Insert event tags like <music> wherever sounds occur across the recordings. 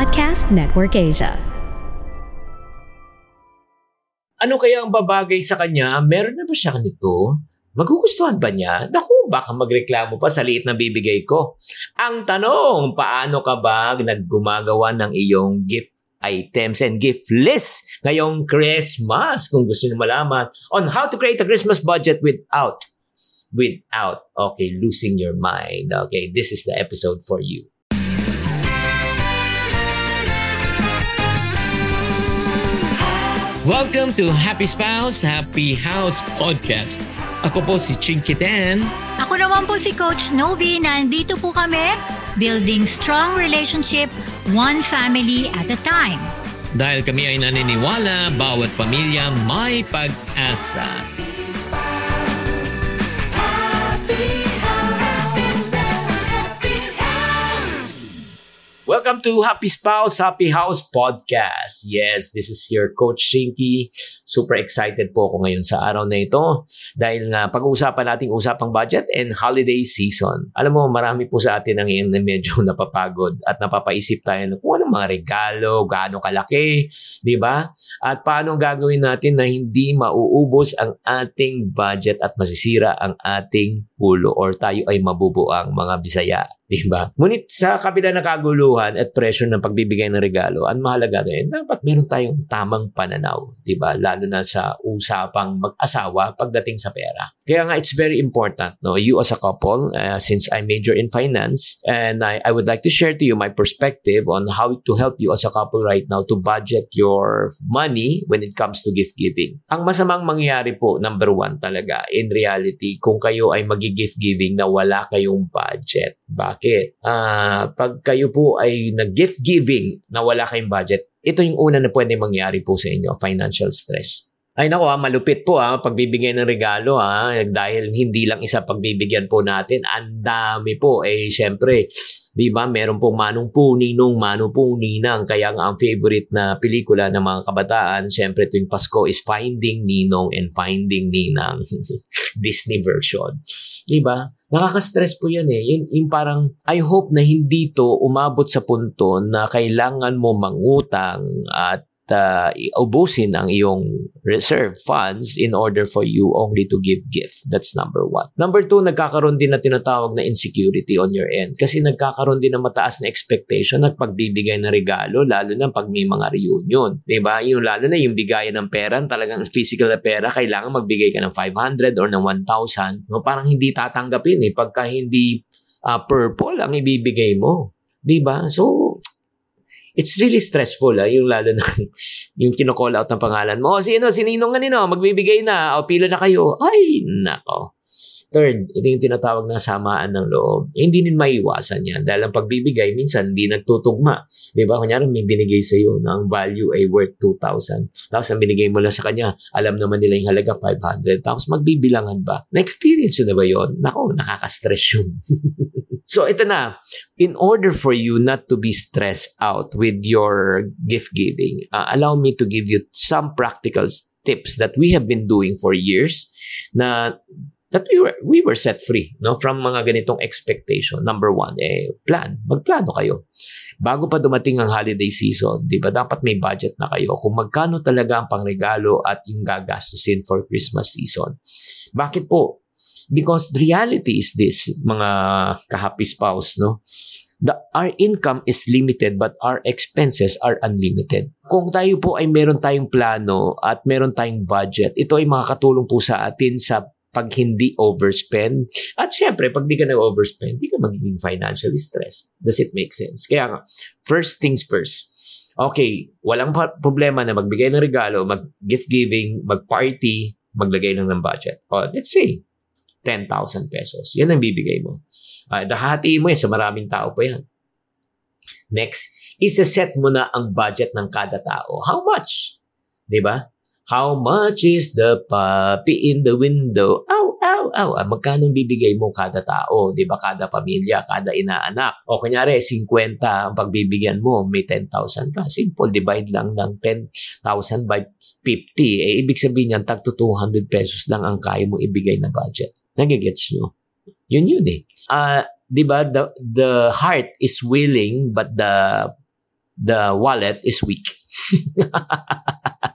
Podcast Network Asia. Ano kaya ang babagay sa kanya? Meron na ba siya nito? Magugustuhan ba niya? Naku, baka magreklamo pa sa liit na bibigay ko. Ang tanong, paano ka ba naggumagawa ng iyong gift items and gift list ngayong Christmas kung gusto niyo malaman on how to create a Christmas budget without without okay losing your mind okay this is the episode for you Welcome to Happy Spouse, Happy House Podcast. Ako po si Chinky Tan. Ako naman po si Coach Novi. Nandito po kami, building strong relationship, one family at a time. Dahil kami ay naniniwala, bawat pamilya may pag-asa. Welcome to Happy Spouse, Happy House Podcast. Yes, this is your Coach Shinky. Super excited po ako ngayon sa araw na ito dahil nga pag-uusapan natin usapang budget and holiday season. Alam mo, marami po sa atin ang medyo <laughs> napapagod at napapaisip tayo kung anong mga regalo, gaano kalaki, di ba? At paano gagawin natin na hindi mauubos ang ating budget at masisira ang ating ulo or tayo ay mabubuang mga Bisaya Di ba? Ngunit sa kabila ng kaguluhan at pressure ng pagbibigay ng regalo, ang mahalaga rin, dapat meron tayong tamang pananaw. Di ba? Lalo na sa usapang mag-asawa pagdating sa pera. Kaya nga, it's very important, no? You as a couple, uh, since I major in finance, and I, I would like to share to you my perspective on how to help you as a couple right now to budget your money when it comes to gift giving. Ang masamang mangyayari po, number one talaga, in reality, kung kayo ay magi-gift giving na wala kayong budget. Bakit? Uh, pag kayo po ay nag-gift giving na wala kayong budget, ito yung una na pwede mangyari po sa inyo, financial stress. Ay nako, ha, ah, malupit po ha, ah, pagbibigay ng regalo ha, dahil hindi lang isa pagbibigyan po natin, ang dami po. Eh, syempre, di ba, meron pong manong po ninong, mano po ninang. Kaya nga ang favorite na pelikula ng mga kabataan, syempre tuwing Pasko is Finding Ninong and Finding Ninang. <laughs> Disney version. Di ba? Nakaka-stress po yan eh. Yun, yung parang, I hope na hindi to umabot sa punto na kailangan mo mangutang at uh, ubusin ang iyong reserve funds in order for you only to give gift. That's number one. Number two, nagkakaroon din na tinatawag na insecurity on your end kasi nagkakaroon din na mataas na expectation at pagbibigay ng regalo lalo na pag may mga reunion. Diba? Yung lalo na yung bigayan ng pera, talagang physical na pera, kailangan magbigay ka ng 500 or ng 1,000. No, parang hindi tatanggapin eh pagka hindi uh, purple ang ibibigay mo. 'Di ba? So it's really stressful ah, yung lalo na <laughs> yung kino-call out ng pangalan mo. Oh, sino, sininong nino, magbibigay na, o pila na kayo. Ay, nako. Third, ito yung tinatawag na samaan ng loob. Eh, hindi din maiwasan yan dahil ang pagbibigay minsan hindi nagtutugma. Di ba? Kunyari may binigay sa iyo na ang value ay worth 2,000. Tapos ang binigay mo lang sa kanya, alam naman nila yung halaga 500. Tapos magbibilangan ba? Na-experience yun na ba yun? Nako, nakaka-stress yun. <laughs> So ito na, in order for you not to be stressed out with your gift giving, uh, allow me to give you some practical tips that we have been doing for years na that we were we were set free no from mga ganitong expectation. Number one, eh plan. Magplano kayo. Bago pa dumating ang holiday season, 'di ba? Dapat may budget na kayo kung magkano talaga ang pangregalo at yung gagastusin for Christmas season. Bakit po? Because the reality is this, mga kahappy spouse, no? The, our income is limited but our expenses are unlimited. Kung tayo po ay meron tayong plano at meron tayong budget, ito ay makakatulong po sa atin sa pag hindi overspend. At syempre, pag di ka nag-overspend, di ka magiging financially stressed. Does it make sense? Kaya nga, first things first. Okay, walang problema na magbigay ng regalo, mag-gift giving, mag-party, maglagay lang ng budget. O, let's say, 10,000 pesos. Yan ang bibigay mo. Uh, dahati mo yan sa maraming tao pa yan. Next, isa-set mo na ang budget ng kada tao. How much? ba? How much is the puppy in the window? Ow, ow, ow. Ah, magkano bibigay mo kada tao? Ba? Kada pamilya, kada inaanak. O kunyari, 50 ang pagbibigyan mo, may 10,000 ka. Simple, divide lang ng 10,000 by 50. Eh, ibig sabihin yan, tag to 200 pesos lang ang kaya mo ibigay na budget. Nagigets nyo? Yun yun eh. Uh, di ba? The, the heart is willing but the the wallet is weak. <laughs>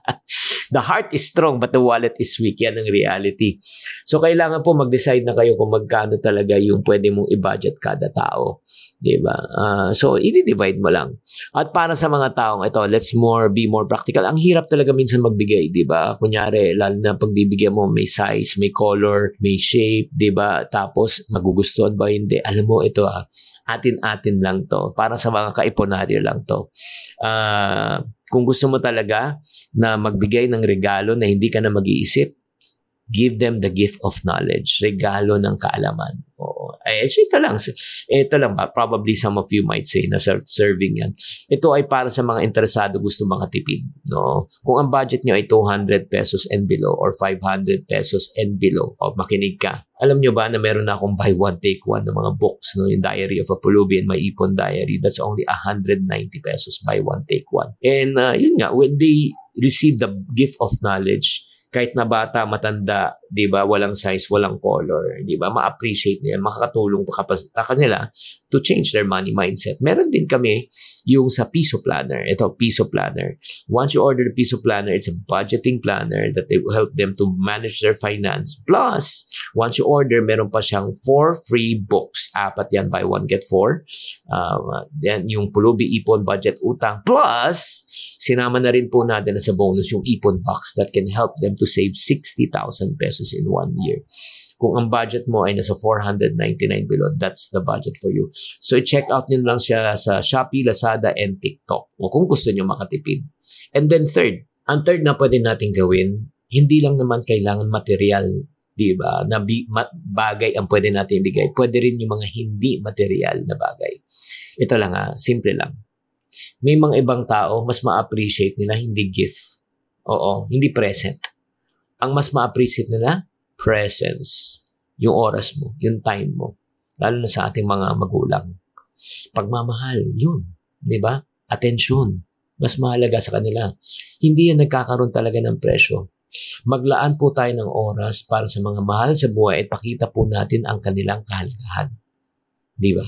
the heart is strong but the wallet is weak. Yan ang reality. So, kailangan po mag-decide na kayo kung magkano talaga yung pwede mong i-budget kada tao. Diba? Uh, so, i-divide mo lang. At para sa mga taong ito, let's more be more practical. Ang hirap talaga minsan magbigay, di ba? Kunyari, lalo na pagbibigyan mo, may size, may color, may shape, di ba? Tapos, magugustuhan ba hindi? Alam mo, ito ah, atin-atin lang to. Para sa mga kaiponaryo lang to. Uh, kung gusto mo talaga na magbigay ng regalo na hindi ka na mag-iisip, give them the gift of knowledge, regalo ng kaalaman. Oo. Eh, ito lang. Ito lang ba? Probably some of you might say na serving yan. Ito ay para sa mga interesado gusto makatipid. No? Kung ang budget nyo ay 200 pesos and below or 500 pesos and below, o makinig ka. Alam nyo ba na meron na akong buy one, take one ng mga books, no? yung Diary of a Pulubian, my Ipon Diary. That's only 190 pesos, buy one, take one. And uh, yun nga, when they receive the gift of knowledge, kahit na bata, matanda, 'di ba, walang size, walang color, 'di ba? Ma-appreciate nila, makakatulong pa kanila to change their money mindset. Meron din kami yung sa Piso Planner. Ito, Piso Planner. Once you order the Piso Planner, it's a budgeting planner that will help them to manage their finance. Plus, once you order, meron pa siyang four free books. Apat yan, buy one, get four. Um, then, yung Pulubi Ipon Budget Utang. Plus, Sinama na rin po natin sa bonus yung ipon box that can help them to save 60,000 pesos in one year. Kung ang budget mo ay nasa 499 below, that's the budget for you. So, check out nyo lang siya sa Shopee, Lazada, and TikTok. O kung gusto nyo makatipid. And then third, ang third na pwede natin gawin, hindi lang naman kailangan material di ba, na bi- ma- bagay ang pwede natin ibigay. Pwede rin yung mga hindi material na bagay. Ito lang ha, simple lang may mga ibang tao, mas ma-appreciate nila hindi gift. Oo, hindi present. Ang mas ma-appreciate nila, presence. Yung oras mo, yung time mo. Lalo na sa ating mga magulang. Pagmamahal, yun. Di ba? Atensyon. Mas mahalaga sa kanila. Hindi yan nagkakaroon talaga ng presyo. Maglaan po tayo ng oras para sa mga mahal sa buhay at pakita po natin ang kanilang kahalagahan. Di ba?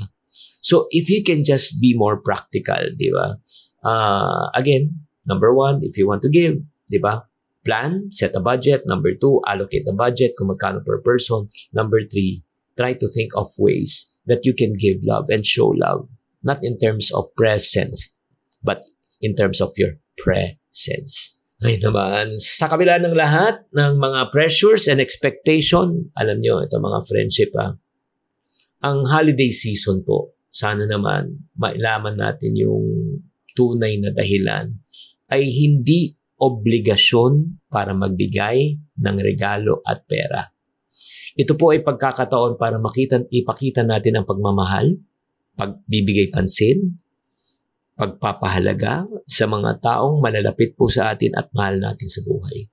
So, if you can just be more practical, di ba? Uh, again, number one, if you want to give, di ba? Plan, set a budget. Number two, allocate the budget kung magkano per person. Number three, try to think of ways that you can give love and show love. Not in terms of presence, but in terms of your presence. Ay naman, sa kabila ng lahat ng mga pressures and expectation, alam nyo, ito mga friendship ha, ang holiday season po, sana naman mailaman natin yung tunay na dahilan ay hindi obligasyon para magbigay ng regalo at pera. Ito po ay pagkakataon para makita, ipakita natin ang pagmamahal, pagbibigay pansin, pagpapahalaga sa mga taong malalapit po sa atin at mahal natin sa buhay.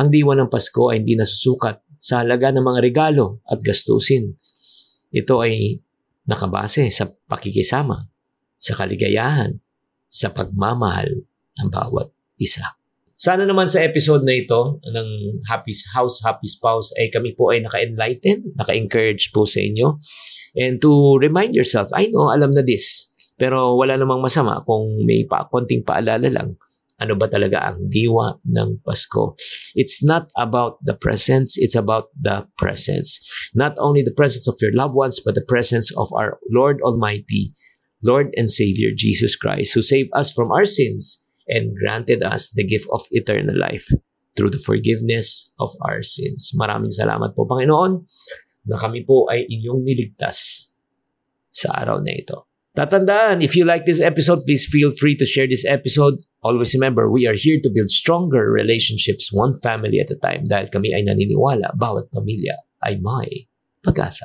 Ang diwa ng Pasko ay hindi nasusukat sa halaga ng mga regalo at gastusin. Ito ay nakabase sa pakikisama, sa kaligayahan, sa pagmamahal ng bawat isa. Sana naman sa episode na ito ng Happy House Happy Spouse ay kami po ay naka-enlighten, naka-encourage po sa inyo. And to remind yourself, I know, alam na this. Pero wala namang masama kung may pa, konting paalala lang ano ba talaga ang diwa ng Pasko. It's not about the presence, it's about the presence. Not only the presence of your loved ones, but the presence of our Lord Almighty, Lord and Savior Jesus Christ, who saved us from our sins and granted us the gift of eternal life through the forgiveness of our sins. Maraming salamat po, Panginoon, na kami po ay inyong niligtas sa araw na ito. Tatandaan, if you like this episode, please feel free to share this episode. Always remember, we are here to build stronger relationships one family at a time dahil kami ay naniniwala bawat pamilya ay may pag-asa.